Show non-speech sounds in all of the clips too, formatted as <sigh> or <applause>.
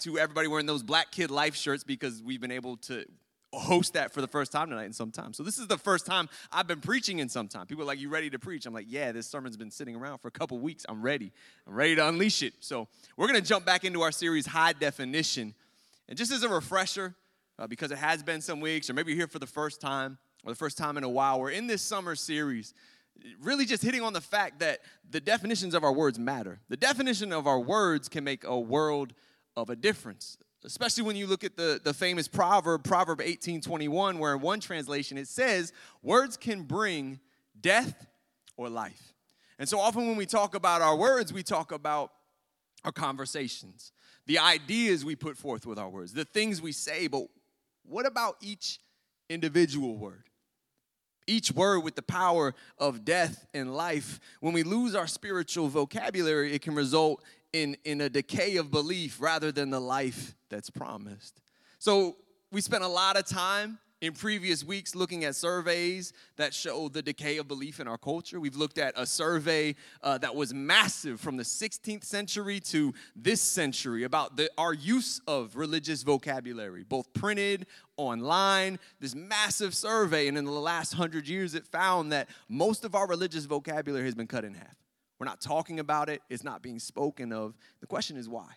to everybody wearing those Black Kid Life shirts because we've been able to host that for the first time tonight in some time. So this is the first time I've been preaching in some time. People are like, "You ready to preach?" I'm like, "Yeah, this sermon's been sitting around for a couple weeks. I'm ready. I'm ready to unleash it." So we're gonna jump back into our series, High Definition, and just as a refresher, uh, because it has been some weeks, or maybe you're here for the first time or the first time in a while, we're in this summer series. Really, just hitting on the fact that the definitions of our words matter. The definition of our words can make a world of a difference especially when you look at the, the famous proverb proverb 1821 where in one translation it says words can bring death or life. And so often when we talk about our words we talk about our conversations the ideas we put forth with our words the things we say but what about each individual word? Each word with the power of death and life. When we lose our spiritual vocabulary it can result in, in a decay of belief rather than the life that's promised. So, we spent a lot of time in previous weeks looking at surveys that show the decay of belief in our culture. We've looked at a survey uh, that was massive from the 16th century to this century about the, our use of religious vocabulary, both printed, online, this massive survey. And in the last hundred years, it found that most of our religious vocabulary has been cut in half. We're not talking about it, it's not being spoken of. The question is why?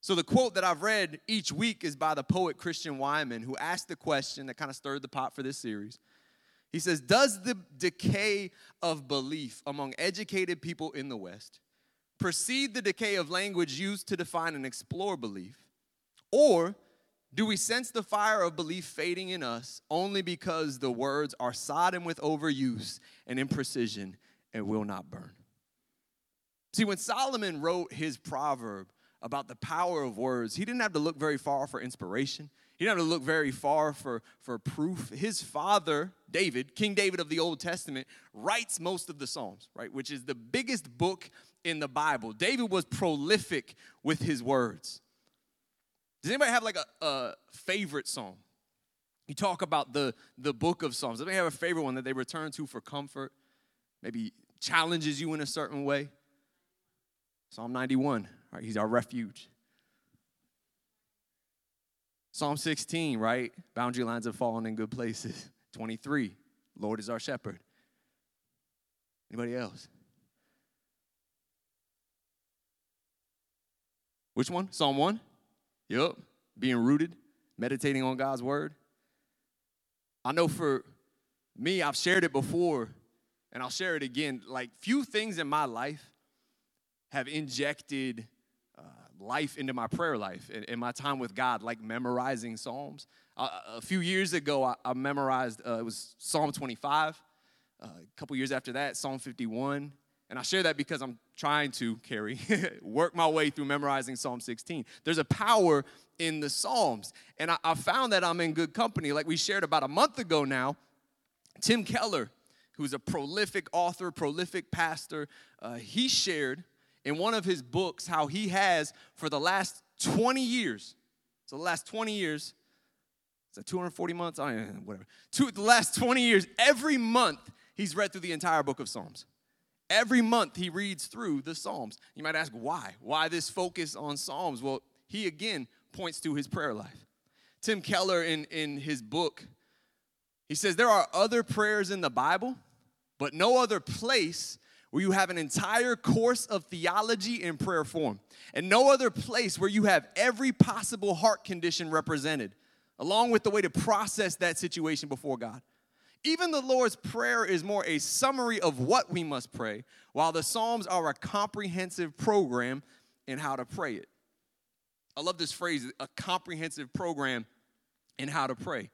So, the quote that I've read each week is by the poet Christian Wiman, who asked the question that kind of stirred the pot for this series. He says, Does the decay of belief among educated people in the West precede the decay of language used to define and explore belief? Or do we sense the fire of belief fading in us only because the words are sodden with overuse and imprecision and will not burn? See, when Solomon wrote his proverb about the power of words, he didn't have to look very far for inspiration. He didn't have to look very far for, for proof. His father, David, King David of the Old Testament, writes most of the Psalms, right? Which is the biggest book in the Bible. David was prolific with his words. Does anybody have like a, a favorite psalm? You talk about the, the book of Psalms. Does anybody have a favorite one that they return to for comfort? Maybe challenges you in a certain way? Psalm 91, right? He's our refuge. Psalm 16, right? Boundary lines have fallen in good places. <laughs> 23, Lord is our shepherd. Anybody else? Which one? Psalm 1? Yep. Being rooted, meditating on God's word. I know for me, I've shared it before, and I'll share it again. Like, few things in my life have injected uh, life into my prayer life and, my time with God, like memorizing Psalms. Uh, a few years ago, I, I memorized, uh, it was Psalm 25. Uh, a couple years after that, Psalm 51. And I share that because I'm trying to carry, <laughs> work my way through memorizing Psalm 16. There's a power in the Psalms. And I, I found that I'm in good company. Like we shared about a month ago now, Tim Keller, who's a prolific author, prolific pastor, uh, he shared in one of his books how he has for the last 20 years, so the last 20 years, is that 240 months? I don't know, whatever. Two, the last 20 years, every month he's read through the entire book of Psalms. Every month he reads through the Psalms. You might ask, why? Why this focus on Psalms? Well, he again points to his prayer life. Tim Keller, in, in his book, he says there are other prayers in the Bible, but no other place where you have an entire course of theology in prayer form, and no other place where you have every possible heart condition represented, along with the way to process that situation before God. Even the Lord's Prayer is more a summary of what we must pray, while the Psalms are a comprehensive program in how to pray it. I love this phrase, a comprehensive program in how to pray.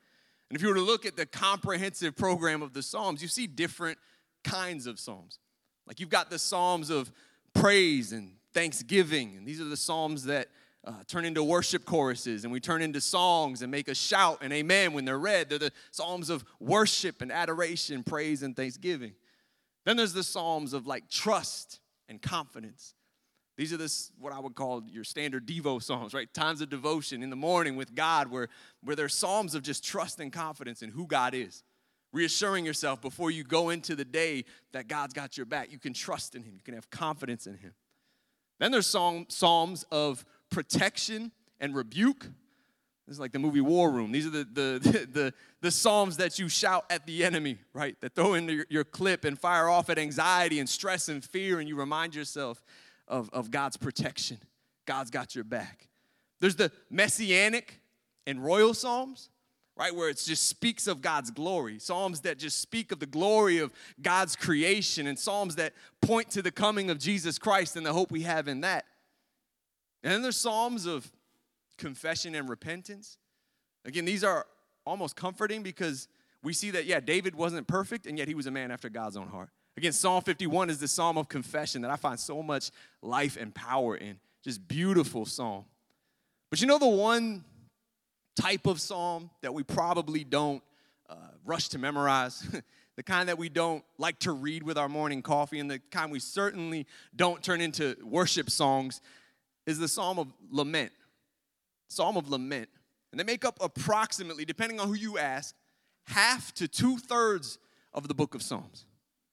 And if you were to look at the comprehensive program of the Psalms, you see different kinds of Psalms. Like you've got the Psalms of praise and thanksgiving, and these are the Psalms that uh, turn into worship choruses and we turn into songs and make a shout and amen when they're read. They're the Psalms of worship and adoration, praise and thanksgiving. Then there's the Psalms of like trust and confidence. These are this what I would call your standard Devo Psalms, right? Times of devotion in the morning with God where, where they're Psalms of just trust and confidence in who God is reassuring yourself before you go into the day that God's got your back. You can trust in Him, you can have confidence in Him. Then there's psalms of protection and rebuke. This is like the movie War Room. These are the, the, <laughs> the, the, psalms that you shout at the enemy, right? That throw into your, your clip and fire off at anxiety and stress and fear, and you remind yourself of, of God's protection. God's got your back. There's the messianic and royal psalms, right? Where it just speaks of God's glory. Psalms that just speak of the glory of God's creation, and psalms that point to the coming of Jesus Christ and the hope we have in that. And then there's psalms of confession and repentance. Again, these are almost comforting because we see that, yeah, David wasn't perfect, and yet he was a man after God's own heart. Again, Psalm 51 is the psalm of confession that I find so much life and power in. Just beautiful psalm. But you know the one type of psalm that we probably don't uh, rush to memorize? <laughs> the kind that we don't like to read with our morning coffee, and the kind we certainly don't turn into worship songs is the Psalm of Lament. Psalm of Lament. And they make up approximately, depending on who you ask, half to two thirds of the book of Psalms.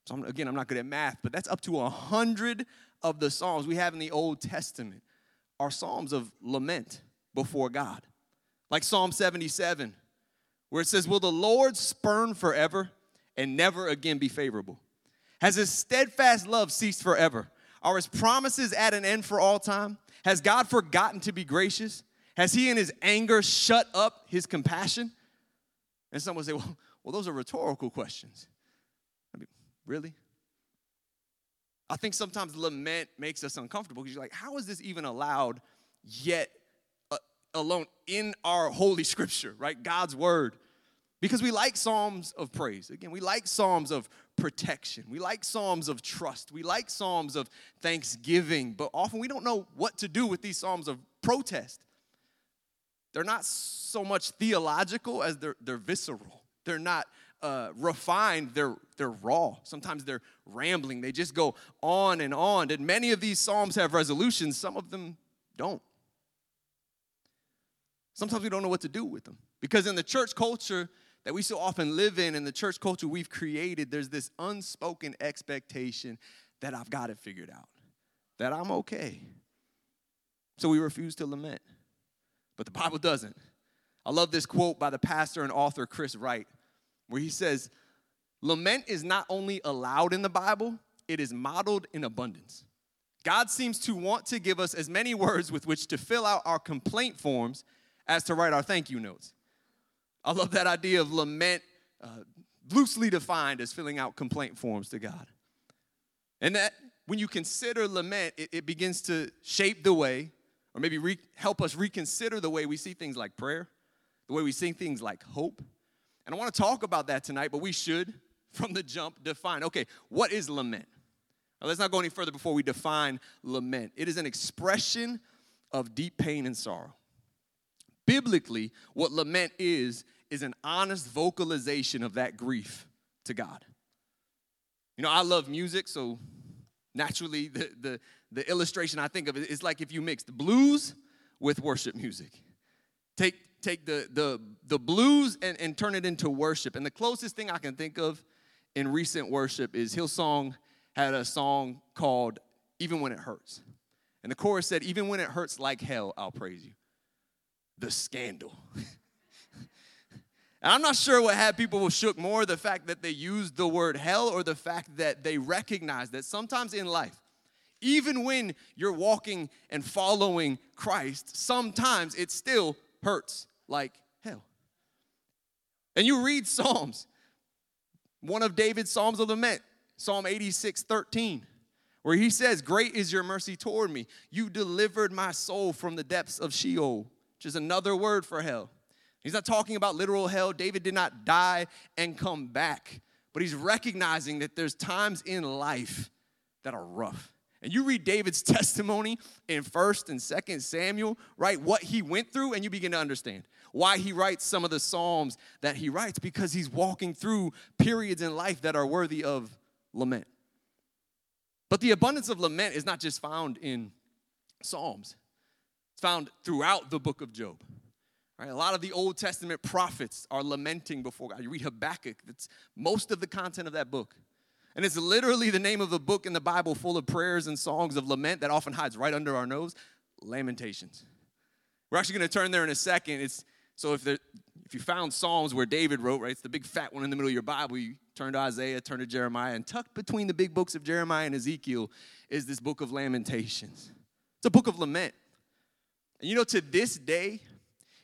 So, I'm, again, I'm not good at math, but that's up to a hundred of the Psalms we have in the Old Testament are Psalms of lament before God. Like Psalm 77, where it says, Will the Lord spurn forever and never again be favorable? Has his steadfast love ceased forever? Are his promises at an end for all time? Has God forgotten to be gracious? Has he in his anger shut up his compassion? And someone say, well, well, those are rhetorical questions. I mean, really? I think sometimes lament makes us uncomfortable because you're like, how is this even allowed yet alone in our holy scripture, right? God's word. Because we like psalms of praise. Again, we like psalms of protection. We like psalms of trust. We like psalms of thanksgiving. But often we don't know what to do with these psalms of protest. They're not so much theological as they're, they're visceral. They're not uh, refined, they're, they're raw. Sometimes they're rambling. They just go on and on. And many of these Psalms have resolutions, some of them don't. Sometimes we don't know what to do with them. Because in the church culture that we so often live in, in the church culture we've created, there's this unspoken expectation that I've got it figured out, that I'm okay. So we refuse to lament but the Bible doesn't. I love this quote by the pastor and author Chris Wright, where he says, Lament is not only allowed in the Bible, it is modeled in abundance. God seems to want to give us as many words with which to fill out our complaint forms as to write our thank you notes. I love that idea of lament, uh, loosely defined as filling out complaint forms to God. And that when you consider lament, it, it begins to shape the way or maybe re- help us reconsider the way we see things like prayer, the way we see things like hope. And I want to talk about that tonight, but we should, from the jump, define okay, what is lament? Now, let's not go any further before we define lament. It is an expression of deep pain and sorrow. Biblically, what lament is, is an honest vocalization of that grief to God. You know, I love music, so naturally the, the, the illustration I think of is like if you mixed blues with worship music. Take, take the, the, the blues and, and turn it into worship. And the closest thing I can think of in recent worship is Hillsong had a song called Even When It Hurts. And the chorus said, Even when it hurts like hell, I'll praise you. The scandal. <laughs> and I'm not sure what had people shook more the fact that they used the word hell or the fact that they recognized that sometimes in life, even when you're walking and following Christ, sometimes it still hurts like hell. And you read Psalms, one of David's Psalms of Lament, Psalm 86 13, where he says, Great is your mercy toward me. You delivered my soul from the depths of Sheol, which is another word for hell. He's not talking about literal hell. David did not die and come back, but he's recognizing that there's times in life that are rough. And you read David's <laughs> testimony in 1st and 2nd Samuel, right? What he went through, and you begin to understand why he writes some of the Psalms that he writes because he's walking through periods in life that are worthy of lament. But the abundance of lament is not just found in Psalms, it's found throughout the book of Job. Right? A lot of the Old Testament prophets are lamenting before God. You read Habakkuk, that's most of the content of that book. And it's literally the name of a book in the Bible full of prayers and songs of lament that often hides right under our nose Lamentations. We're actually going to turn there in a second. It's so if there, if you found Psalms where David wrote, right, it's the big fat one in the middle of your Bible. You turn to Isaiah, turn to Jeremiah, and tucked between the big books of Jeremiah and Ezekiel is this book of Lamentations. It's a book of lament. And you know, to this day,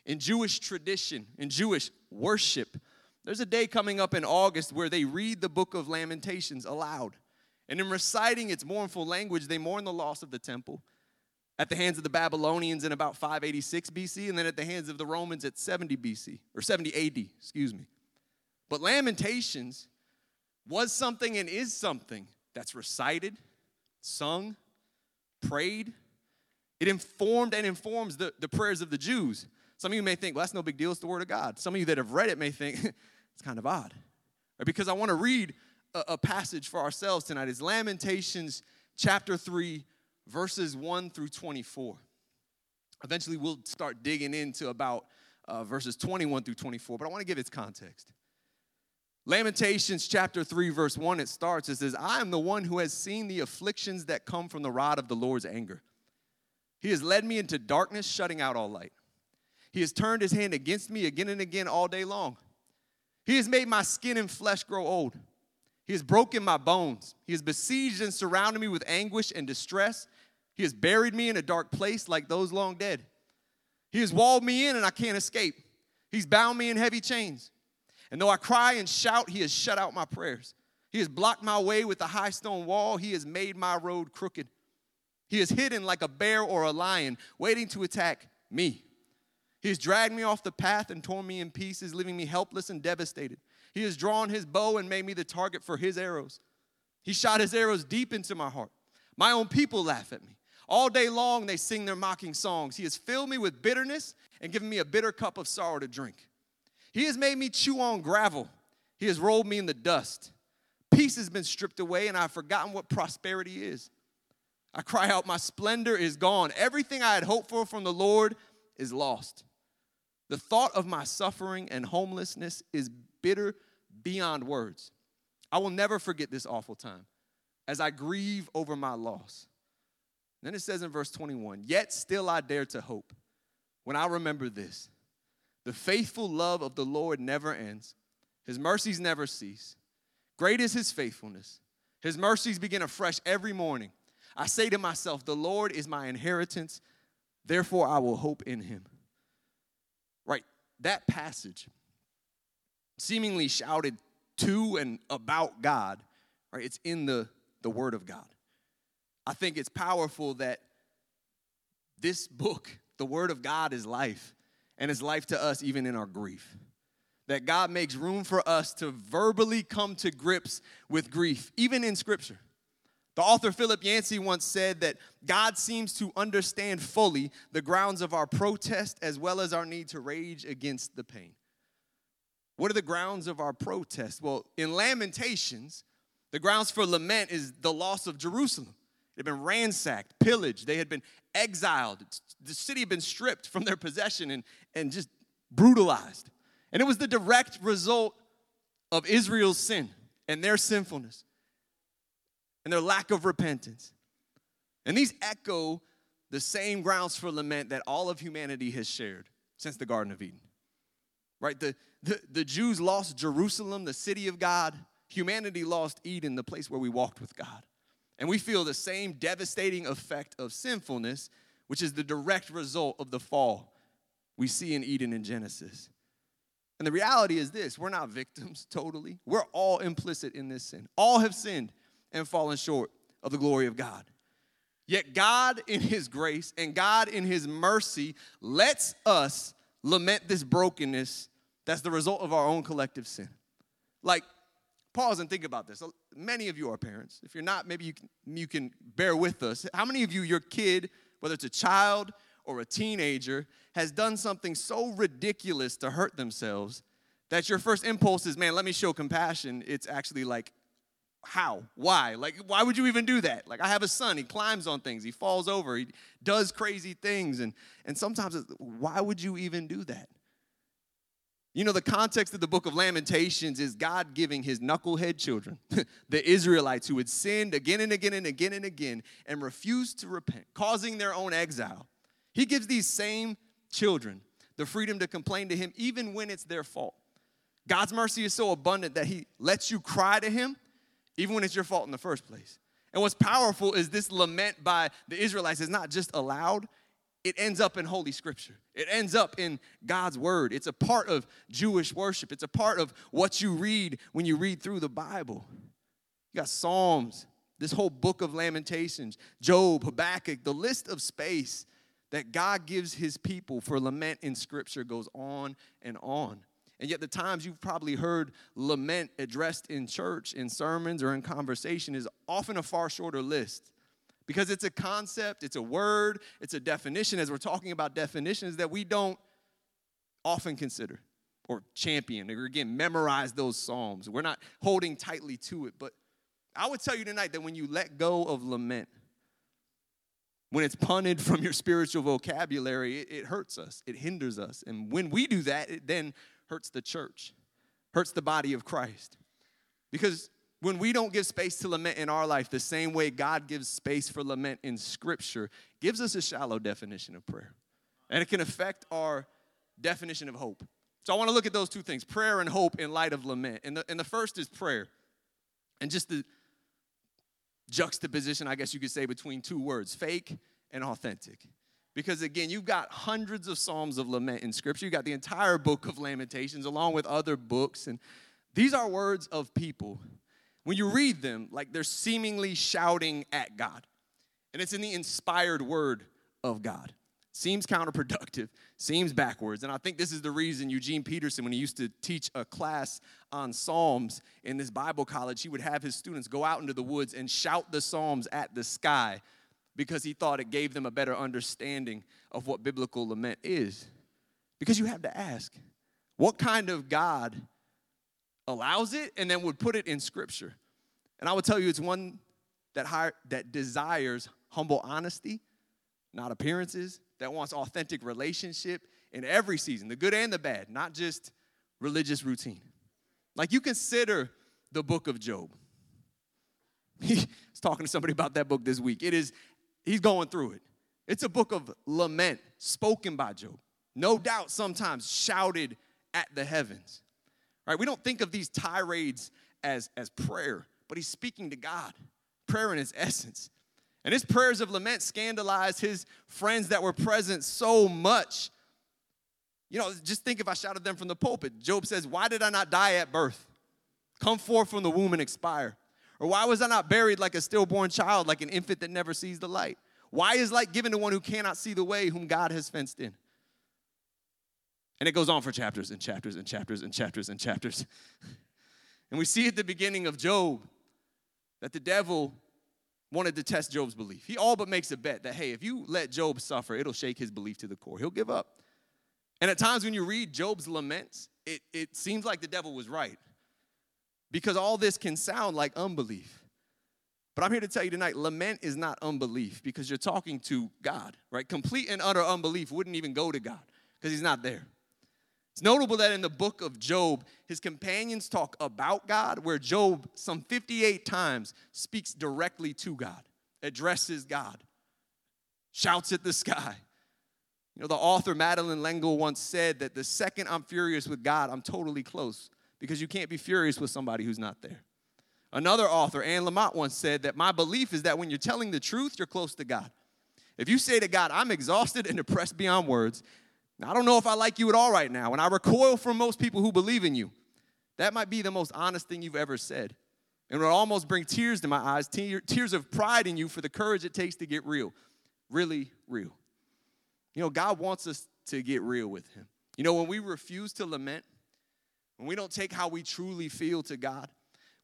in Jewish tradition, in Jewish worship, there's a day coming up in August where they read the book of Lamentations aloud. And in reciting its mournful language, they mourn the loss of the temple at the hands of the Babylonians in about 586 BC, and then at the hands of the Romans at 70 BC, or 70 AD, excuse me. But Lamentations was something and is something that's recited, sung, prayed. It informed and informs the, the prayers of the Jews. Some of you may think, well, that's no big deal, it's the Word of God. Some of you that have read it may think, <laughs> it's kind of odd. Right? Because I want to read a, a passage for ourselves tonight. It's Lamentations chapter 3, verses 1 through 24. Eventually, we'll start digging into about uh, verses 21 through 24, but I want to give its context. Lamentations chapter 3, verse 1, it starts. It says, I am the one who has seen the afflictions that come from the rod of the Lord's anger. He has led me into darkness, shutting out all light. He has turned his hand against me again and again all day long. He has made my skin and flesh grow old. He has broken my bones. He has besieged and surrounded me with anguish and distress. He has buried me in a dark place like those long dead. He has walled me in and I can't escape. He's bound me in heavy chains. And though I cry and shout, he has shut out my prayers. He has blocked my way with a high stone wall. He has made my road crooked. He is hidden like a bear or a lion, waiting to attack me. He has dragged me off the path and torn me in pieces, leaving me helpless and devastated. He has drawn his bow and made me the target for his arrows. He shot his arrows deep into my heart. My own people laugh at me. All day long they sing their mocking songs. He has filled me with bitterness and given me a bitter cup of sorrow to drink. He has made me chew on gravel. He has rolled me in the dust. Peace has been stripped away, and I've forgotten what prosperity is. I cry out, My splendor is gone. Everything I had hoped for from the Lord is lost. The thought of my suffering and homelessness is bitter beyond words. I will never forget this awful time as I grieve over my loss. Then it says in verse 21 Yet still I dare to hope when I remember this. The faithful love of the Lord never ends, His mercies never cease. Great is His faithfulness. His mercies begin afresh every morning. I say to myself, The Lord is my inheritance, therefore I will hope in Him. Right, that passage seemingly shouted to and about God, right? It's in the, the Word of God. I think it's powerful that this book, the Word of God, is life, and it's life to us even in our grief. That God makes room for us to verbally come to grips with grief, even in Scripture. The author Philip Yancey once said that God seems to understand fully the grounds of our protest as well as our need to rage against the pain. What are the grounds of our protest? Well, in Lamentations, the grounds for lament is the loss of Jerusalem. It had been ransacked, pillaged, they had been exiled. The city had been stripped from their possession and, and just brutalized. And it was the direct result of Israel's sin and their sinfulness and their lack of repentance. And these echo the same grounds for lament that all of humanity has shared since the Garden of Eden right? The, the, the Jews lost Jerusalem, the city of God. Humanity lost Eden, the place where we walked with God. And we feel the same devastating effect of sinfulness, which is the direct result of the fall we see in Eden in Genesis. And the reality is this we're not victims <laughs> totally. We're all implicit in this sin. All have sinned and fallen short of the glory of God. Yet God, in His grace and God, in His mercy, lets us lament this brokenness that's the result of our own collective sin. Like, pause and think about this. Many of you are parents. If you're not, maybe you can, you can bear with us. How many of you, your kid, whether it's a child or a teenager, has done something so ridiculous to hurt themselves that your first impulse is, man, let me show compassion? It's actually like, how? Why? Like, why would you even do that? Like, I have a son, he climbs on things, he falls over, he does crazy things. And, and sometimes, why would you even do that? You know, the context of the book of Lamentations is God giving his knucklehead children, <laughs> the Israelites who had sinned again and again and again and again and refused to repent, causing their own exile. He gives these same children the freedom to complain to Him even when it's their fault. God's mercy is so abundant that He lets you cry to Him even when it's your fault in the first place. And what's powerful is this lament by the Israelites is not just allowed, it ends up in Holy Scripture. It ends up in God's Word. It's a part of Jewish worship, it's a part of what you read when you read through the Bible. You got Psalms, this whole book of Lamentations, Job, Habakkuk, the list of space that God gives his people for lament in Scripture goes on and on. And yet, the times you've probably heard lament addressed in church, in sermons, or in conversation is often a far shorter list because it's a concept, it's a word, it's a definition, as we're talking about definitions that we don't often consider or champion or again memorize those psalms. We're not holding tightly to it, but I would tell you tonight that when you let go of lament, when it's punted from your spiritual vocabulary, it, it, hurts us, it hinders us. And when we do that, it then hurts the church, hurts the body of Christ. Because when we don't give space to lament in our life the same way God gives space for lament in Scripture, gives us a shallow definition of prayer. And it can affect our definition of hope. So I want to look at those two things prayer and hope in light of lament. And the, and the first is prayer. And just the juxtaposition, I guess you could say, between two words fake and authentic. Because again, you've got hundreds of Psalms of lament in Scripture. You've got the entire book of Lamentations along with other books. And these are words of people when you read them, like they're seemingly shouting at God. And it's in the inspired word of God. Seems counterproductive, <laughs> seems backwards. And I think this is the reason Eugene Peterson, when he used to teach a class on Psalms in this Bible college, he would have his students go out into the woods and shout the Psalms at the sky because he thought it gave them a better understanding of what biblical lament is. Because you have to ask, what kind of God allows it and then would put it in scripture. And I would tell you it's one that, that desires humble honesty, not appearances, that wants authentic relationship in every season, the good and the bad, not just religious routine. Like you consider the book of Job. <laughs> He was talking to somebody about that book this week. It is, he's going through it. It's a book of lament spoken by Job. No doubt sometimes shouted at the heavens. Right? We don't think of these tirades as, as prayer, but he's speaking to God. Prayer in its essence. And his prayers of lament scandalized his friends that were present so much. You know, just think if I shouted them from the pulpit. Job says, Why did I not die at birth? Come forth from the womb and expire. Or why was I not buried like a stillborn child, like an infant that never sees the light? Why is light given to one who cannot see the way, whom God has fenced in? And it goes on for chapters and chapters and chapters and chapters and chapters. <laughs> and we see at the beginning of Job that the devil wanted to test Job's belief. He all but makes a bet that, hey, if you let Job suffer, it'll shake his belief to the core. He'll give up. And at times when you read Job's laments, it, it seems like the devil was right because all this can sound like unbelief. But I'm here to tell you tonight lament is not unbelief because you're talking to God, right? Complete and utter unbelief wouldn't even go to God because he's not there. It's notable that in the book of Job, his companions talk about God, where Job, some 58 times, speaks directly to God, addresses God, shouts at the sky. You know, the author Madeleine L'Engle once said that the second I'm furious with God, I'm totally close because you can't be furious with somebody who's not there. Another author, Anne Lamott, once said that my belief is that when you're telling the truth, you're close to God. If you say to God, I'm exhausted and depressed beyond words, I don't know if I like you at all right now, and I recoil from most people who believe in you. That might be the most honest thing you've ever said. And it will almost bring tears to my eyes, tears of pride in you for the courage it takes to get real. Really real. You know, God wants us to get real with Him. You know, when we refuse to lament, when we don't take how we truly feel to God,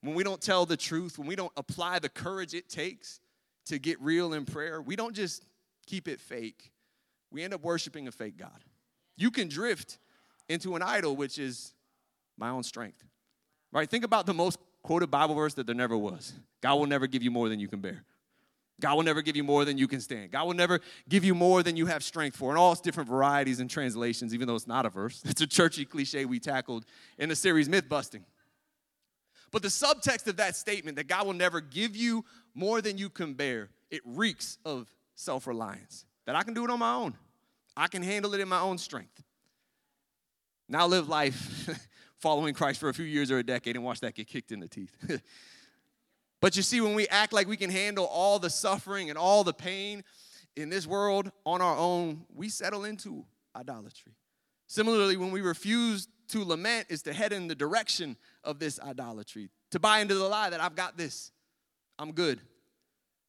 when we don't tell the truth, when we don't apply the courage it takes to get real in prayer, we don't just keep it fake. We end up worshiping a fake God. You can drift into an idol, which is my own strength. Right? Think about the most quoted Bible verse that there never was God will never give you more than you can bear. God will never give you more than you can stand. God will never give you more than you have strength for. And all its different varieties and translations, even though it's not a verse. <laughs> It's a churchy cliche we tackled in the series Myth Busting. But the subtext of that statement, that God will never give you more than you can bear, it reeks of self reliance. That I can do it on my own. I can handle it in my own strength. Now live life <laughs> following Christ for a few years or a decade and watch that get kicked in the teeth. <laughs> but you see, when we act like we can handle all the suffering and all the pain in this world on our own, we settle into idolatry. Similarly, when we refuse to lament, is to head in the direction of this idolatry, to buy into the lie that I've got this, I'm good.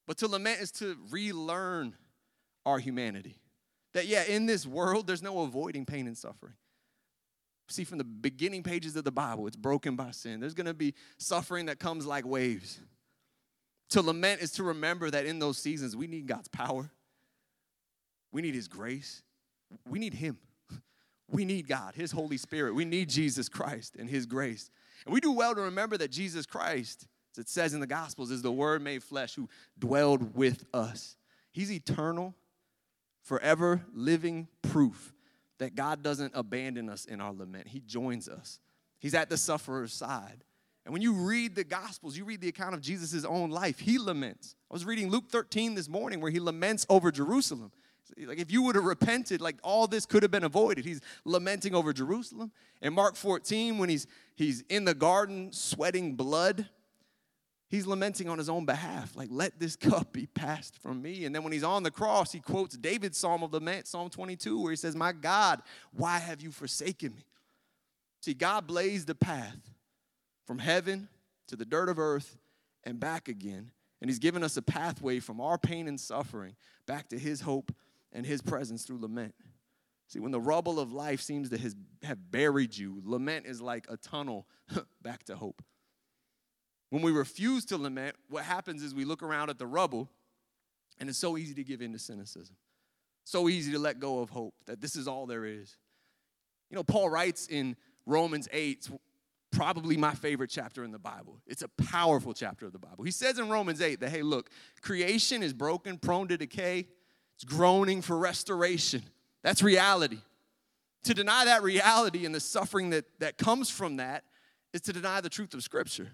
But to lament is to relearn our humanity. That, yeah, in this world, there's no avoiding pain and suffering. See, from the beginning pages of the Bible, it's broken by sin. There's gonna be suffering that comes like waves. To lament is to remember that in those seasons, we need God's power, we need His grace, we need Him. <laughs> We need God, His Holy Spirit. We need Jesus Christ and His grace. And we do well to remember that Jesus Christ, as it says in the Gospels, is the Word made flesh who dwelled with us. He's eternal, forever living proof that God doesn't abandon us in our lament. He joins us, He's at the sufferer's side. And when you read the Gospels, you read the account of Jesus' own life, He laments. I was reading Luke 13 this morning where He laments over Jerusalem. Like if you would have repented, like all this could have been avoided. He's lamenting over Jerusalem. In Mark 14, when he's he's in the garden sweating blood, he's lamenting on his own behalf. Like, let this cup be passed from me. And then when he's on the cross, he quotes David's Psalm of Lament, Psalm 22, where he says, My God, why have you forsaken me? See, God blazed a path from heaven to the dirt of earth and back again. And he's given us a pathway from our pain and suffering back to his hope and his presence through lament. See, when the rubble of life seems to have buried you, lament is like a tunnel <laughs> back to hope. When we refuse to lament, what happens is we look around at the rubble, and it's so easy to give in to cynicism. So easy to let go of hope that this is all there is. You know, Paul writes in Romans 8, probably my favorite chapter in the Bible. It's a powerful chapter of the Bible. He says in Romans 8 that, hey, look, creation is broken, prone to decay, it's groaning for restoration. That's reality. To deny that reality and the suffering that, that comes from that is to deny the truth of Scripture.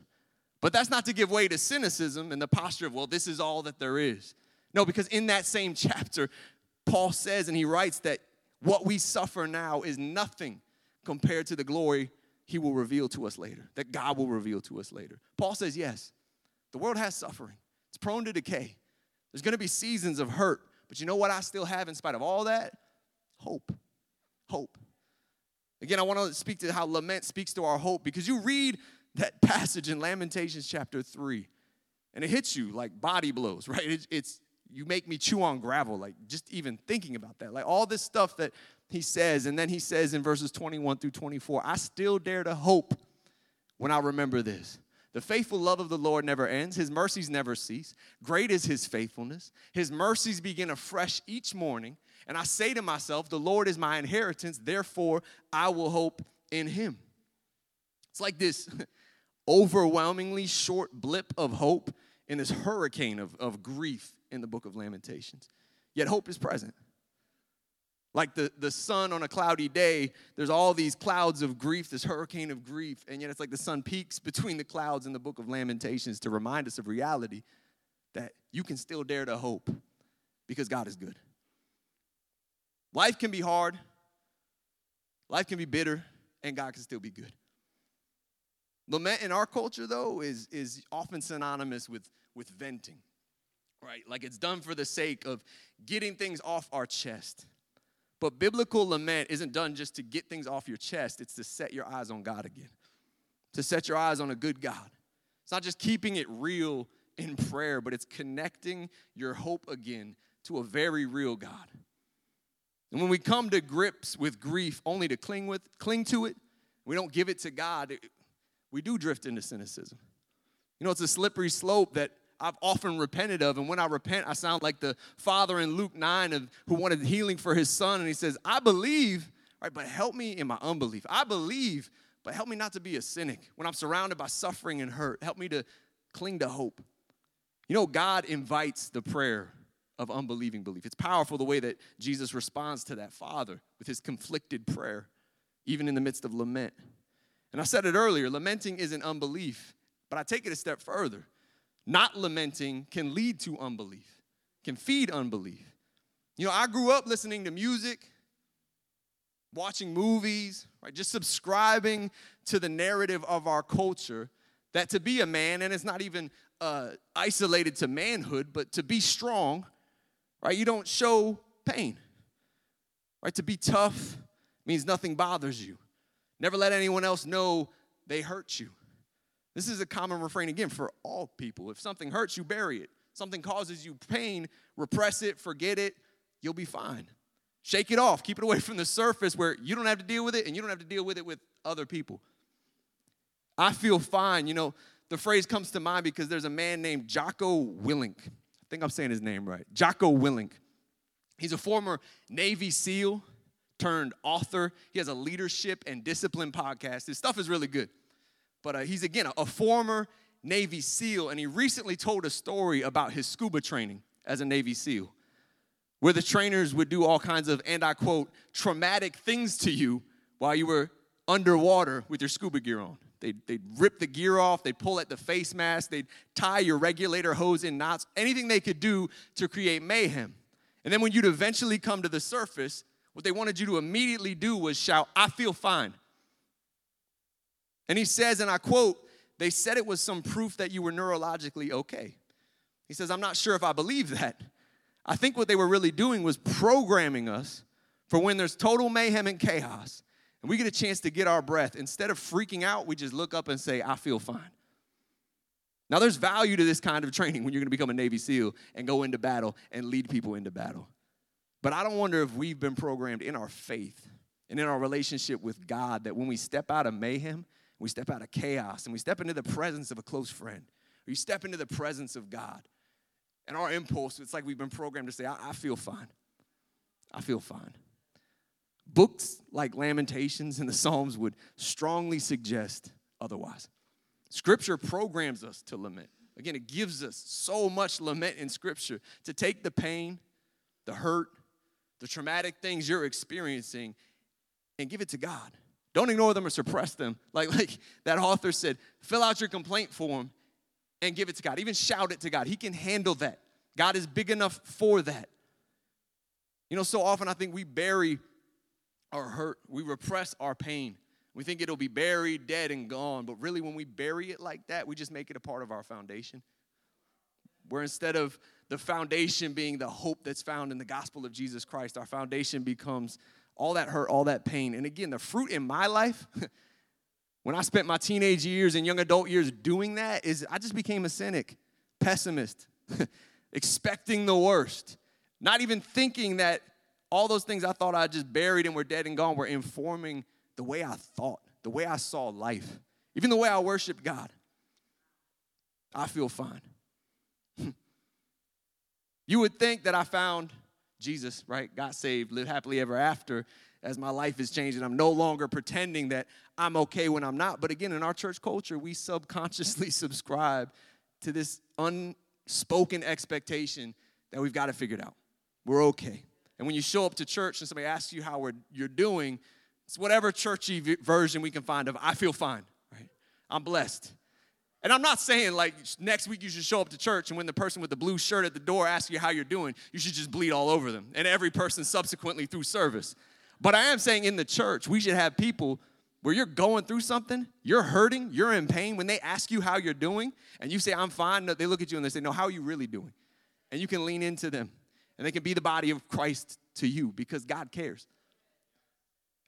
But that's not to give way to cynicism and the posture of, well, this is all that there is. No, because in that same <laughs> chapter, Paul says and he writes that what we suffer now is nothing compared to the glory he will reveal to us later, that God will reveal to us later. Paul says, yes, the world has suffering, it's prone to decay. There's gonna be seasons of hurt, but you know what I still have in spite of all that? Hope. Hope. Again, I want to speak to how lament speaks to our hope because you read that <laughs> passage in Lamentations chapter 3 and it hits you like body blows, <laughs> right? It's, it's you make me chew on gravel, like just even thinking about that. Like all this stuff that he says, and then he says in verses 21 through 24, I still dare to hope when I remember this. The faithful love of the Lord never ends. His mercies never cease. Great is his faithfulness. His mercies begin afresh each morning. And I say to myself, The Lord is my inheritance, therefore I will hope in him. It's like this <laughs> overwhelmingly short blip of hope in this hurricane of, of grief in the book of Lamentations. Yet hope is present. Like the, the sun on a cloudy day, there's all these clouds of grief, this hurricane of grief, and yet it's like the sun peaks between the clouds in the book of Lamentations to remind us of reality that you can still dare to hope because God is good. Life can be hard, life can be bitter, and God can still be good. Lament in our culture, though, is, is often synonymous with, with venting, right? Like it's done for the sake of getting things off our chest. But biblical lament isn't done just to get things off your chest, it's to set your eyes on God again, to set your eyes on a good God. It's not just keeping it real in prayer, but it's connecting your hope again to a very real God. And when we come to grips with grief only to cling with cling to it, we don't give it to God, we do drift into cynicism. You know, it's a slippery slope that I've often repented of. And when I repent, I sound like the father in Luke 9 of, who wanted healing for his son. And he says, I believe, right, but help me in my unbelief. I believe, but help me not to be a cynic. When I'm surrounded by suffering and hurt, help me to cling to hope. You know, God invites the prayer of unbelieving belief. It's powerful the way that Jesus responds to that father with his conflicted prayer, even in the midst of lament. And I said it earlier lamenting isn't unbelief, but I take it a step further. Not lamenting can lead to unbelief, can feed unbelief. You know, I grew up listening to music watching movies, right? Just subscribing to the narrative of our culture that to be a man, and it's not even uh, isolated to manhood, but to be strong, right? You don't show pain, right? To be tough means nothing bothers you. Never let anyone else know they hurt you. This is a common refrain again for all people. If something hurts you, bury it. Something causes you pain, repress it, forget it, you'll be fine. Shake it off, keep it away <laughs> from the surface where you don't have to deal with it and you don't have to deal with it with other people. I feel fine. You know, the phrase comes to mind because there's a man named Jocko Willink. I think I'm saying his name right. Jocko Willink. He's a former Navy SEAL turned author. He has a leadership and discipline podcast. His stuff is really good. But uh, he's, again, a, a former Navy SEAL, and he recently told a story about his scuba training as a Navy SEAL, where the trainers would do all kinds of, and I quote, traumatic things to you while you were underwater with your scuba gear on. They'd, they'd rip the gear off, they'd pull at the face mask, they'd tie your regulator hose in knots, anything they could do to create mayhem. And then when you'd eventually come to the surface, what they wanted you to immediately do was shout, I feel fine. And he says, and I quote, they said it was some proof that you were neurologically okay. He says, I'm not sure if I believe that. I think what they were really doing was programming us for when there's total mayhem and chaos and we get a chance to get our breath, instead of freaking out, we just look up and say, I feel fine. Now, there's value to this kind of training when you're to become a Navy SEAL and go into battle and lead people into battle. But I don't wonder if we've been programmed in our faith and in our relationship with God that when we step out of mayhem, we step out of chaos, and we step into the presence of a close friend, you step into the presence of God, and our impulse, it's like we've been programmed to say, I, I feel fine. I feel fine. Books like Lamentations and the Psalms would strongly suggest otherwise. Scripture programs us to lament. Again, it gives us so much lament in Scripture to take the pain, the hurt, the traumatic things you're experiencing and give it to God. Don't ignore them or suppress them. Like, <laughs> like that author said, fill out your complaint form and give it to God. Even shout it to God. He can handle that. God is big enough for that. You know, so often I think we bury our hurt, we repress our pain. We think it'll be buried, dead, and gone. But really, when we bury it like that, we just make it a part of our foundation. Where instead of the foundation being the hope that's found in the gospel of Jesus Christ, our foundation becomes all that hurt, all that pain. And again, the fruit in my life, <laughs> when I spent my teenage years and young adult years doing that, is I just became a cynic, pessimist, <laughs> expecting the worst, not even thinking that all those things I thought I just buried and were dead and gone were informing the way I thought, the way I saw life, even the way I worshiped God. I feel fine. <laughs> you would think that I found Jesus, right? Got saved, lived happily ever after as my life is changing. I'm no longer pretending that I'm okay when I'm not. But again, in our church culture, we subconsciously <laughs> subscribe to this unspoken expectation that we've got to figure it out. We're okay. And when you show up to church and somebody asks you how you're doing, it's whatever churchy version we can find of I feel fine, right? I'm blessed. And I'm not saying like next week you should show up to church and when the person with the blue shirt at the door asks you how you're doing, you should just bleed all over them and every person subsequently through service. But I am saying in the church, we should have people where you're going through something, you're hurting, you're in pain. When they ask you how you're doing and you say, I'm fine, they look at you and they say, No, how are you really doing? And you can lean into them and they can be the body of Christ to you because God cares.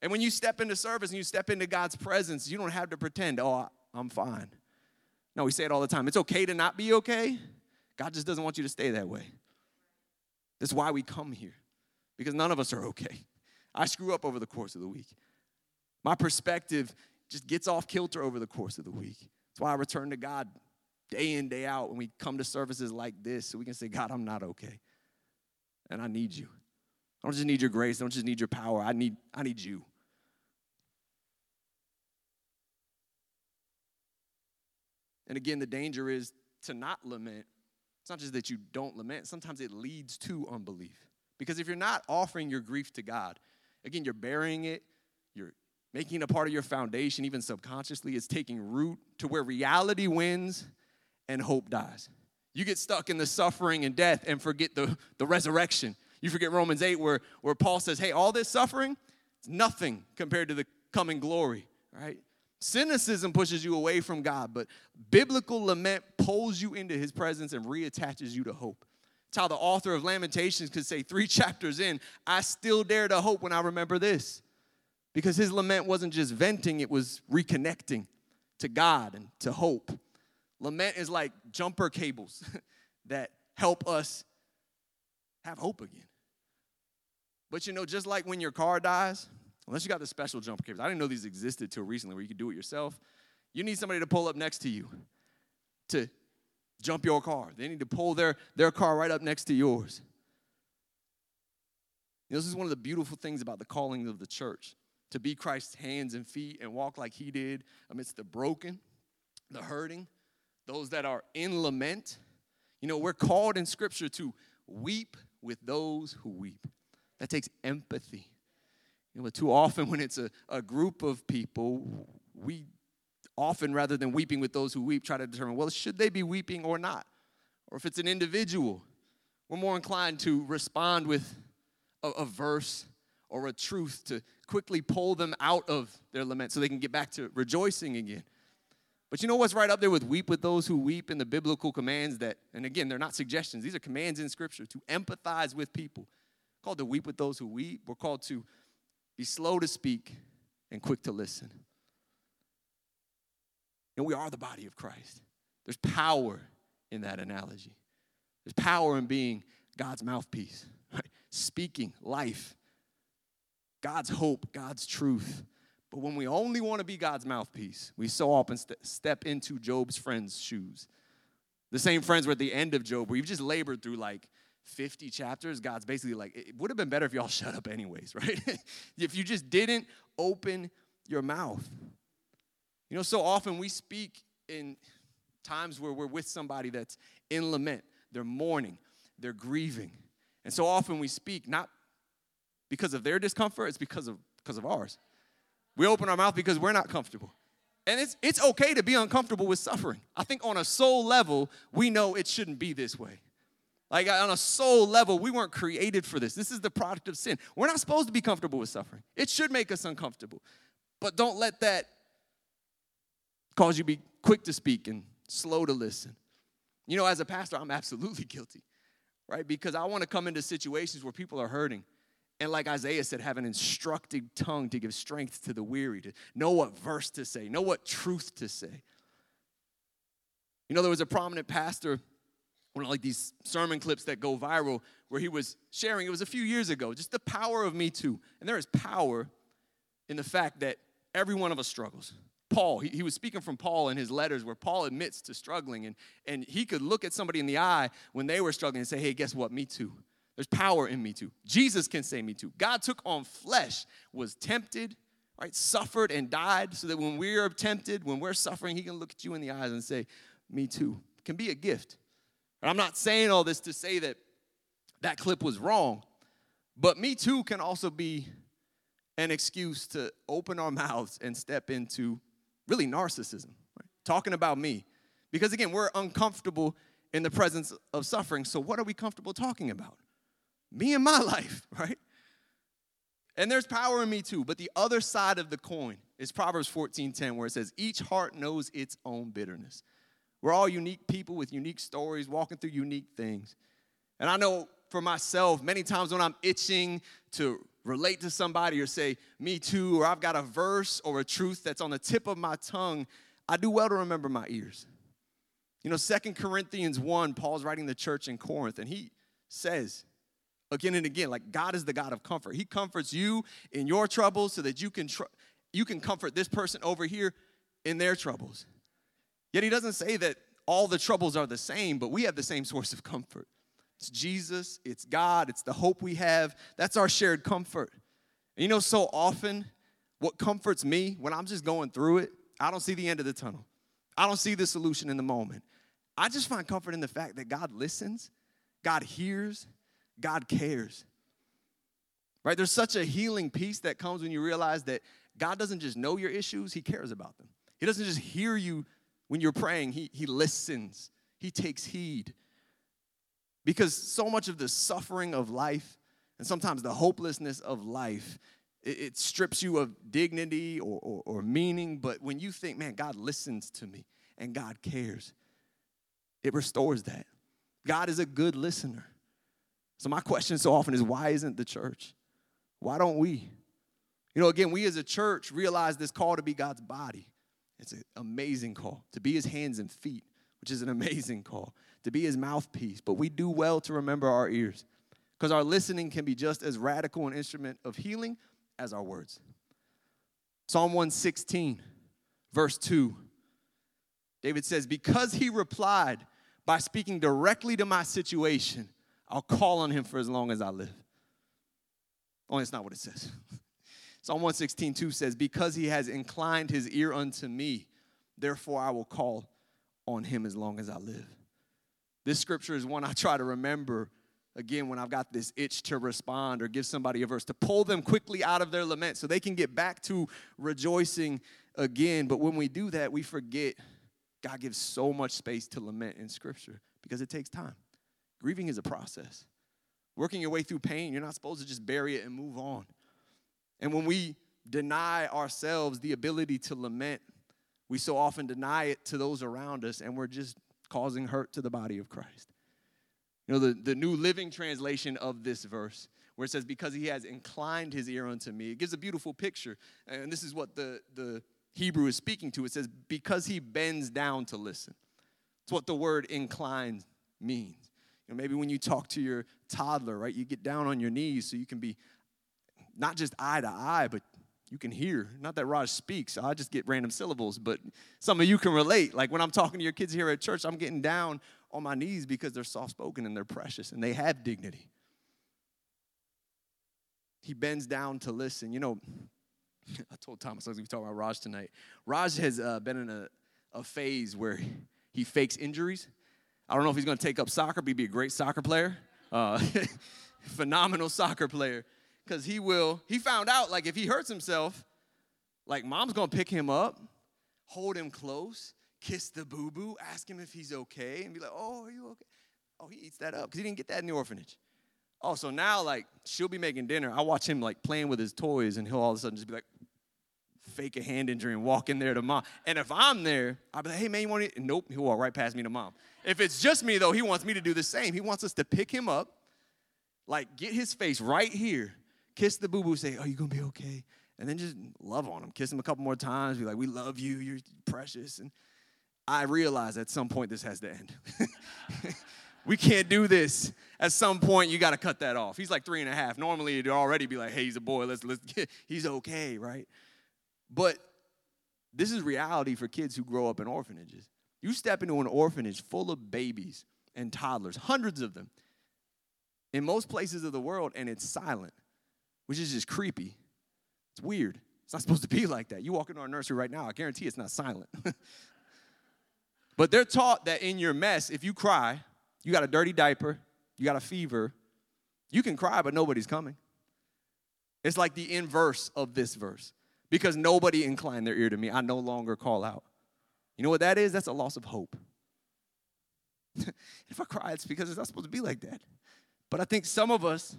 And when you step into service and you step into God's presence, you don't have to pretend, oh, I'm fine. No, we say it all the time. It's okay to not be okay. God just doesn't want you to stay that way. That's why we come here, because none of us are okay. I screw up over the course of the week. My perspective just gets off kilter over the course of the week. That's why I return to God day in, day out when we come to services like this so we can say, God, I'm not okay and I need you. I don't just need your grace, I don't just need your power. I need, I need you. And again, the danger is to not lament. It's not just that you don't lament, sometimes it leads to unbelief. Because if you're not offering your grief to God, again, you're burying it, you're making it a part of your foundation, even subconsciously. It's taking root to where reality wins and hope dies. You get stuck in the suffering and death and forget the, the resurrection. You forget Romans 8, where, where Paul says, Hey, all this suffering, It's nothing compared to the coming glory, right? Cynicism pushes you away from God, but biblical lament pulls you into his presence and reattaches you to hope. It's how the author of Lamentations could say three <laughs> chapters in, I still dare to hope when I remember this. Because his lament wasn't just venting, it was reconnecting to God and to hope. Lament is like jumper cables <laughs> that help us have hope again. But you know, just like when your car dies, unless you got the special jumper cables, I didn't know these existed till recently where you could do it yourself. You need somebody to pull up next to you to jump your car. They need to pull their, their car right up next to yours. You know, this is one of the beautiful things about the calling of the church to be Christ's hands and feet and walk like he did amidst the broken, the hurting, those that are in lament. You know, we're called in Scripture to weep with those who weep. That takes empathy. You know, too often when it's a, a group of people, we often, rather than weeping with those who weep, try to determine, well, should they be weeping or not? Or if it's an individual, we're more inclined to respond with a, a verse or a truth to quickly pull them out of their lament so they can get back to rejoicing again. But you know what's right up there with weep with those who weep in the biblical commands that, and again, they're not suggestions, these are commands in Scripture to empathize with people. We're called to weep with those who weep. We're called to be slow to speak and quick to listen. And we are the body of Christ. There's power in that analogy. There's power in being God's mouthpiece, right? Speaking life, God's hope, God's truth. But when we only want to be God's mouthpiece, we so often st- step into Job's friends' shoes. The same friends were at the end of Job, where you've just labored through like 50 chapters. God's basically like, it would have been better if y'all <laughs> shut up, anyways, right? <laughs> if you just didn't open your mouth. You know, so often we speak in times where we're with somebody that's in lament, they're mourning, they're grieving. And so often we speak not because of their discomfort, it's because of because of ours. We open our mouth because we're not comfortable. And it's it's okay to be uncomfortable with suffering. I think on a soul level, we know it shouldn't be this way. Like on a soul level, we weren't created for this. This is the product of sin. We're not supposed to be comfortable with suffering. It should make us uncomfortable. But don't let that cause you to be quick to speak and slow to listen. You know, as a pastor, I'm absolutely <laughs> guilty, right? Because I want to come into situations where people are hurting. And like Isaiah said, have an instructed tongue to give strength to the weary, to know what verse to say, know what truth to say. You know, there was a prominent pastor, one of like these sermon clips that go viral, where he was sharing, it was a few years ago, just the power of Me Too. And there is power in the fact that every one of us struggles. Paul, he, he, was speaking from Paul in his letters where Paul admits to struggling, and, and he could look at somebody in the eye when they were struggling and say, Hey, guess what? Me too. There's power in me too. Jesus can say me too. God took on flesh, was tempted, right? Suffered and died so that when we're tempted, when we're suffering, he can look at you in the eyes and say, Me too. It can be a gift. And I'm not saying all this to say that that clip was wrong, but me too can also be an excuse to open our <laughs> mouths and step into really narcissism, right? talking about me. Because again, we're uncomfortable in the presence of suffering. So, what are we comfortable talking about? Me and my <laughs> life, right? And there's power in me too. But the other side of the coin is Proverbs 14:10, where it says, Each heart knows its own bitterness. We're all unique people with unique stories, walking through unique things. And I know for myself, many times when I'm itching to relate to somebody or say, me too, or I've got a verse or a truth that's on the tip of my tongue, I do well to remember my ears. You know, Second Corinthians 1, Paul's writing the church in Corinth, and he says again and again, like God is the God of comfort. He comforts you in your troubles so that you can tr- you can comfort this person over here in their troubles. Yet he doesn't say that all the troubles are the same, but we have the same source of comfort. It's Jesus, it's God, it's the hope we have. That's our shared comfort. And you know, so often, what comforts me when I'm just going through it, I don't see the end of the tunnel. I don't see the solution in the moment. I just find comfort in the fact that God listens, God hears, God cares. Right? There's such a healing peace that comes when you realize that God doesn't just know your issues, He cares about them. He doesn't just hear you when you're praying, He, he listens, He takes heed. Because so much of the suffering of life and sometimes the hopelessness of life it, it strips you of dignity or, or, or meaning. But when you think, man, God listens to me and God cares, it restores that. God is a good listener. So, my question so often is why isn't the church? Why don't we? You know, again, we as a church realize this call to be God's body. It's an amazing call to be his hands and feet, which is an amazing call, to be his mouthpiece. But we do well to remember our ears because our listening can be just as radical an instrument of healing as our words. Psalm 116, verse 2, David says, Because he replied by speaking directly to my situation, I'll call on him for as long as I live. Oh, Only it's not what it says. <laughs> Psalm 116, 2 says, Because he has inclined his ear unto me, therefore I will call on him as long as I live. This scripture is one I try to remember again when I've got this itch to respond or give somebody a verse, to pull them quickly out of their lament so they can get back to rejoicing again. But when we do that, we forget God gives so much space to lament in Scripture because it takes time. Grieving is a process. Working your way through pain, you're not supposed to just bury it and move on. And when we deny ourselves the ability to lament, we so often deny it to those around us, and we're just causing hurt to the body of Christ. You know, the, the New Living Translation of this verse, where it says, Because he has inclined his ear unto me, it gives a beautiful picture. And this is what the, the Hebrew is speaking to. It says, Because he bends down to listen. It's what the word incline means. You know, maybe when you talk to your toddler, right, you get down on your knees so you can be not just eye to eye, but you can hear. Not that Raj speaks, I just get random syllables, but some of you can relate. Like when I'm talking to your kids here at church, I'm getting down on my knees because they're soft spoken and they're precious and they have dignity. He bends down to listen. You know, <laughs> I told Thomas I was going to be talking about Raj tonight. Raj has uh, been in a, a phase where he fakes injuries. I don't know if he's going to take up soccer, but he'd be a great soccer player. Uh, <laughs> phenomenal soccer player. Because he will, he found out, like, if he hurts himself, like, mom's to pick him up, hold him close, kiss the boo boo, ask him if he's okay, and be like, oh, are you okay? Oh, he eats that up because he didn't get that in the orphanage. Oh, so now, like, she'll be making dinner. I watch him, like, playing with his toys, and he'll all of a sudden just be like, fake a hand injury and walk in there to mom. And if I'm there, I'll be like, hey, man, you want to? Nope, he'll walk right past me to mom. If it's just me, though, he wants me to do the same. He wants us to pick him up, like, get his face right here, kiss the boo boo, say, are you going to be okay? And then just love on him, kiss him a couple more times, be like, we love you, you're precious. And I realize at some point this has to end. <laughs> we can't do this. At some point, you got to cut that off. He's like three and a half. Normally, it'd already be like, hey, he's a boy. Let's let's get, <laughs> he's okay, right? But this is reality for kids who grow up in orphanages. You step into an orphanage full of babies and toddlers, hundreds of them, in most places of the world, and it's silent, which is just creepy. It's weird. It's not supposed to be <laughs> like that. You walk into our nursery right now, I guarantee it's not silent. <laughs> But they're taught that in your mess, if you cry, you got a dirty diaper, you got a fever, you can cry, but nobody's coming. It's like the inverse of this verse. Because nobody inclined their ear to me, I no longer call out. You know what that is? That's a loss of hope. <laughs> if I cry, it's because it's not supposed to be like that. But I think some of us,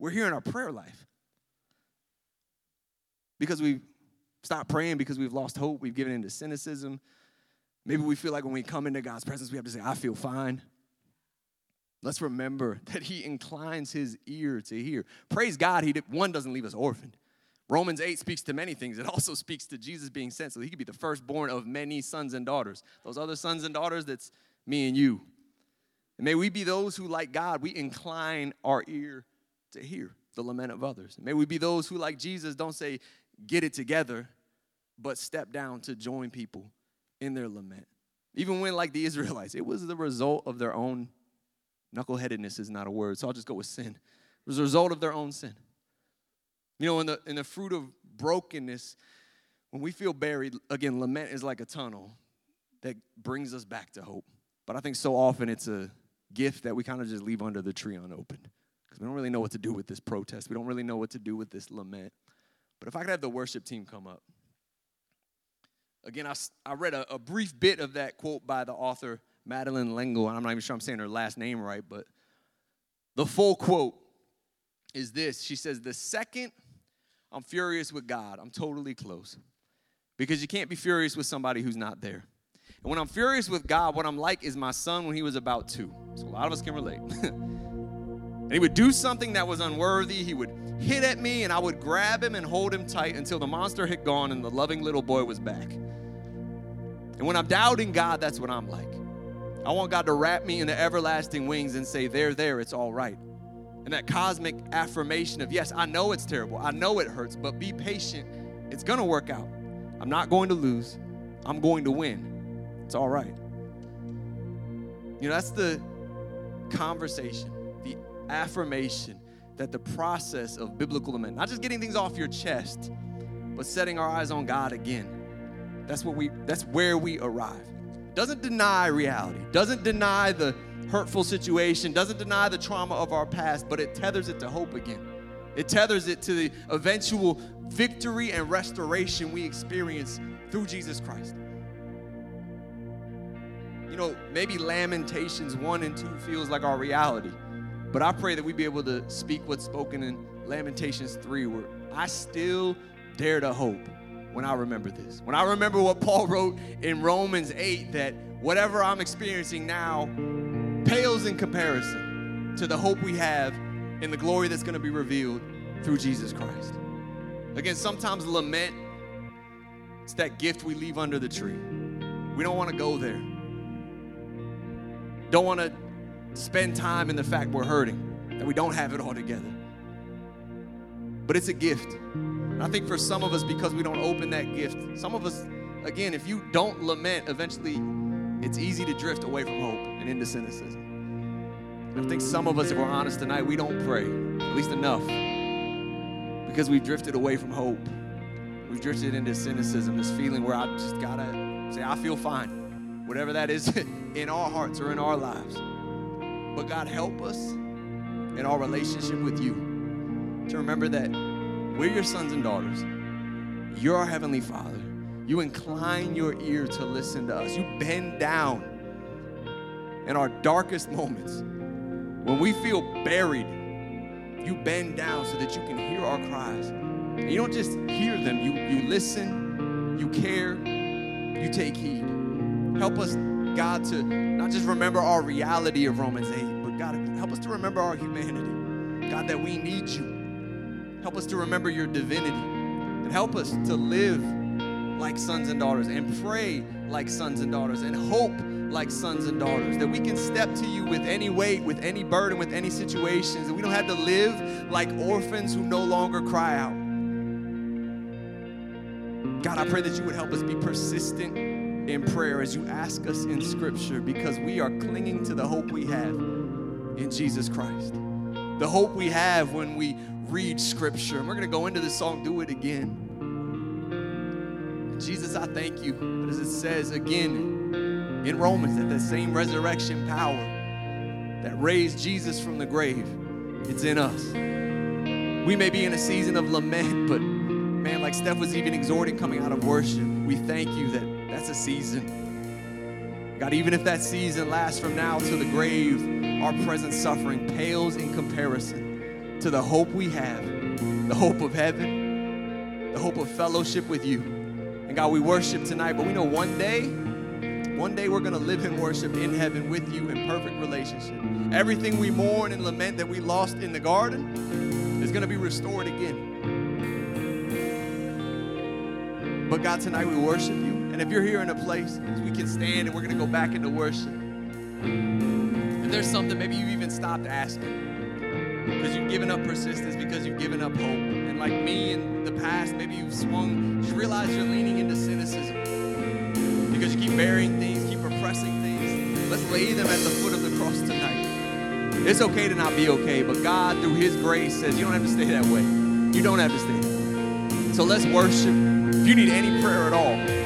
we're here in our prayer life because we've stopped praying because we've lost hope, we've given into cynicism, Maybe we feel like when we come into God's presence, we have to say, I feel fine. Let's remember <laughs> that He inclines His ear to hear. Praise God, He did, one doesn't leave us orphaned. Romans 8 speaks to many things. It also speaks to Jesus being sent so He could be the firstborn of many sons and daughters. Those other sons and daughters, that's me and you. And may we be those who, like God, we incline our ear to hear the lament of others. May we be those who, like Jesus, don't say, get it together, but step down to join people in their lament. Even when, like the <laughs> Israelites, it was the result of their own knuckleheadedness, is not a word, so I'll just go with sin. It was a result of their own sin. You know, in the, in the fruit of brokenness, when we feel buried, again, lament is like a tunnel that brings us back to hope. But I think so often it's a gift that we kind of just leave under the tree unopened because we don't really know what to do with this protest. We don't really know what to do with this lament. But if I could have the worship team come up. Again, I, I read a, a brief bit of that quote by the author Madeleine L'Engle, and I'm not even sure I'm saying her last name right, but the full quote is this. She says, The second I'm furious with God, I'm totally close. Because you can't be furious with somebody who's not there. And when I'm furious with God, what I'm like is my son when he was about two. So a lot of us can relate. <laughs> and he would do something that was unworthy. He would hit at me, and I would grab him and hold him tight until the monster had gone and the loving little boy was back. And when I'm doubting God, that's what I'm like. I want God to wrap me in the everlasting wings and say, There, there, it's all right. And that cosmic affirmation of, Yes, I know it's terrible. I know it hurts, but be patient. It's going to work out. I'm not going to lose. I'm going to win. It's all right. You know, that's the conversation, affirmation that the process of biblical lament, not just getting things off your chest, but setting our eyes on God again. That's what we that's where we arrive. Doesn't deny reality, doesn't deny the hurtful situation, doesn't deny the trauma of our past, but it tethers it to hope again. It tethers it to the eventual victory and restoration we experience through Jesus Christ. You know, maybe Lamentations 1 and 2 feels like our reality, but I pray that we be able to speak what's spoken in Lamentations 3, where I still dare to hope when I remember this. When I remember what Paul wrote in Romans 8, that whatever I'm experiencing now pales in comparison to the hope we have in the glory that's going to be revealed through Jesus Christ. Again, sometimes lament, it's that gift we leave under the tree. We don't want to go there. Don't want to spend time in the fact we're hurting, that we don't have it all together. But it's a gift. And I think for some of us, because we don't open that gift, some of us, again, if you don't lament, eventually it's easy to drift away from hope and into cynicism. I think some of us, if we're honest tonight, we don't pray, at least enough because we've drifted away from hope. We've drifted into cynicism, this feeling where I just gotta say, I feel fine, whatever that is <laughs> in our hearts or in our lives. But God, help us in our relationship with you to remember that we're your sons and daughters. You're our Heavenly Father. You incline your ear to listen to us. You bend down in our darkest moments when we feel buried you bend down so that you can hear our cries. And you don't just hear them, you, you listen, you care, you take heed. Help us, God, to not just remember our reality of Romans 8, but God, help us to remember our humanity. God, that we need you. Help us to remember your divinity. And help us to live like sons and daughters and pray like sons and daughters and hope like sons and daughters, that we can step to you with any weight, with any burden, with any situations, that we don't have to live like orphans who no longer cry out. God, I pray that you would help us be persistent in prayer as you ask us in Scripture because we are clinging to the hope we have in Jesus Christ. The hope we have when we read Scripture. And we're going to go into this song, Do It Again. Jesus, I thank you. But as it says again, in Romans that the same resurrection power that raised Jesus from the grave, it's in us. We may be in a season of lament, but man, like Steph was even exhorting coming out of worship, we thank you that that's a season. God, even if that season lasts from now to the grave, our present suffering pales in comparison to the hope we have, the hope of heaven, the hope of fellowship with you. And God, we worship tonight, but we know one day one day we're going to live in worship in heaven with you in perfect relationship. Everything we mourn and lament that we lost in the garden is going to be restored again. But God, tonight we worship you. And if you're here in a place, we can stand and we're going to go back into worship. If there's something maybe you've even stopped asking because you've given up persistence, because you've given up hope. And like me in the past, maybe you've swung, you realize you're leaning into cynicism because you keep burying things, keep repressing things. Let's lay them at the foot of the cross tonight. It's okay to not be okay, but God, through His grace, says you don't have to stay that way. You don't have to stay. So let's worship. If you need any prayer at all,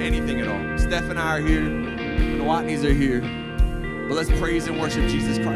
anything at all. Steph and I are here, the Watneys are here. But let's praise and worship Jesus Christ.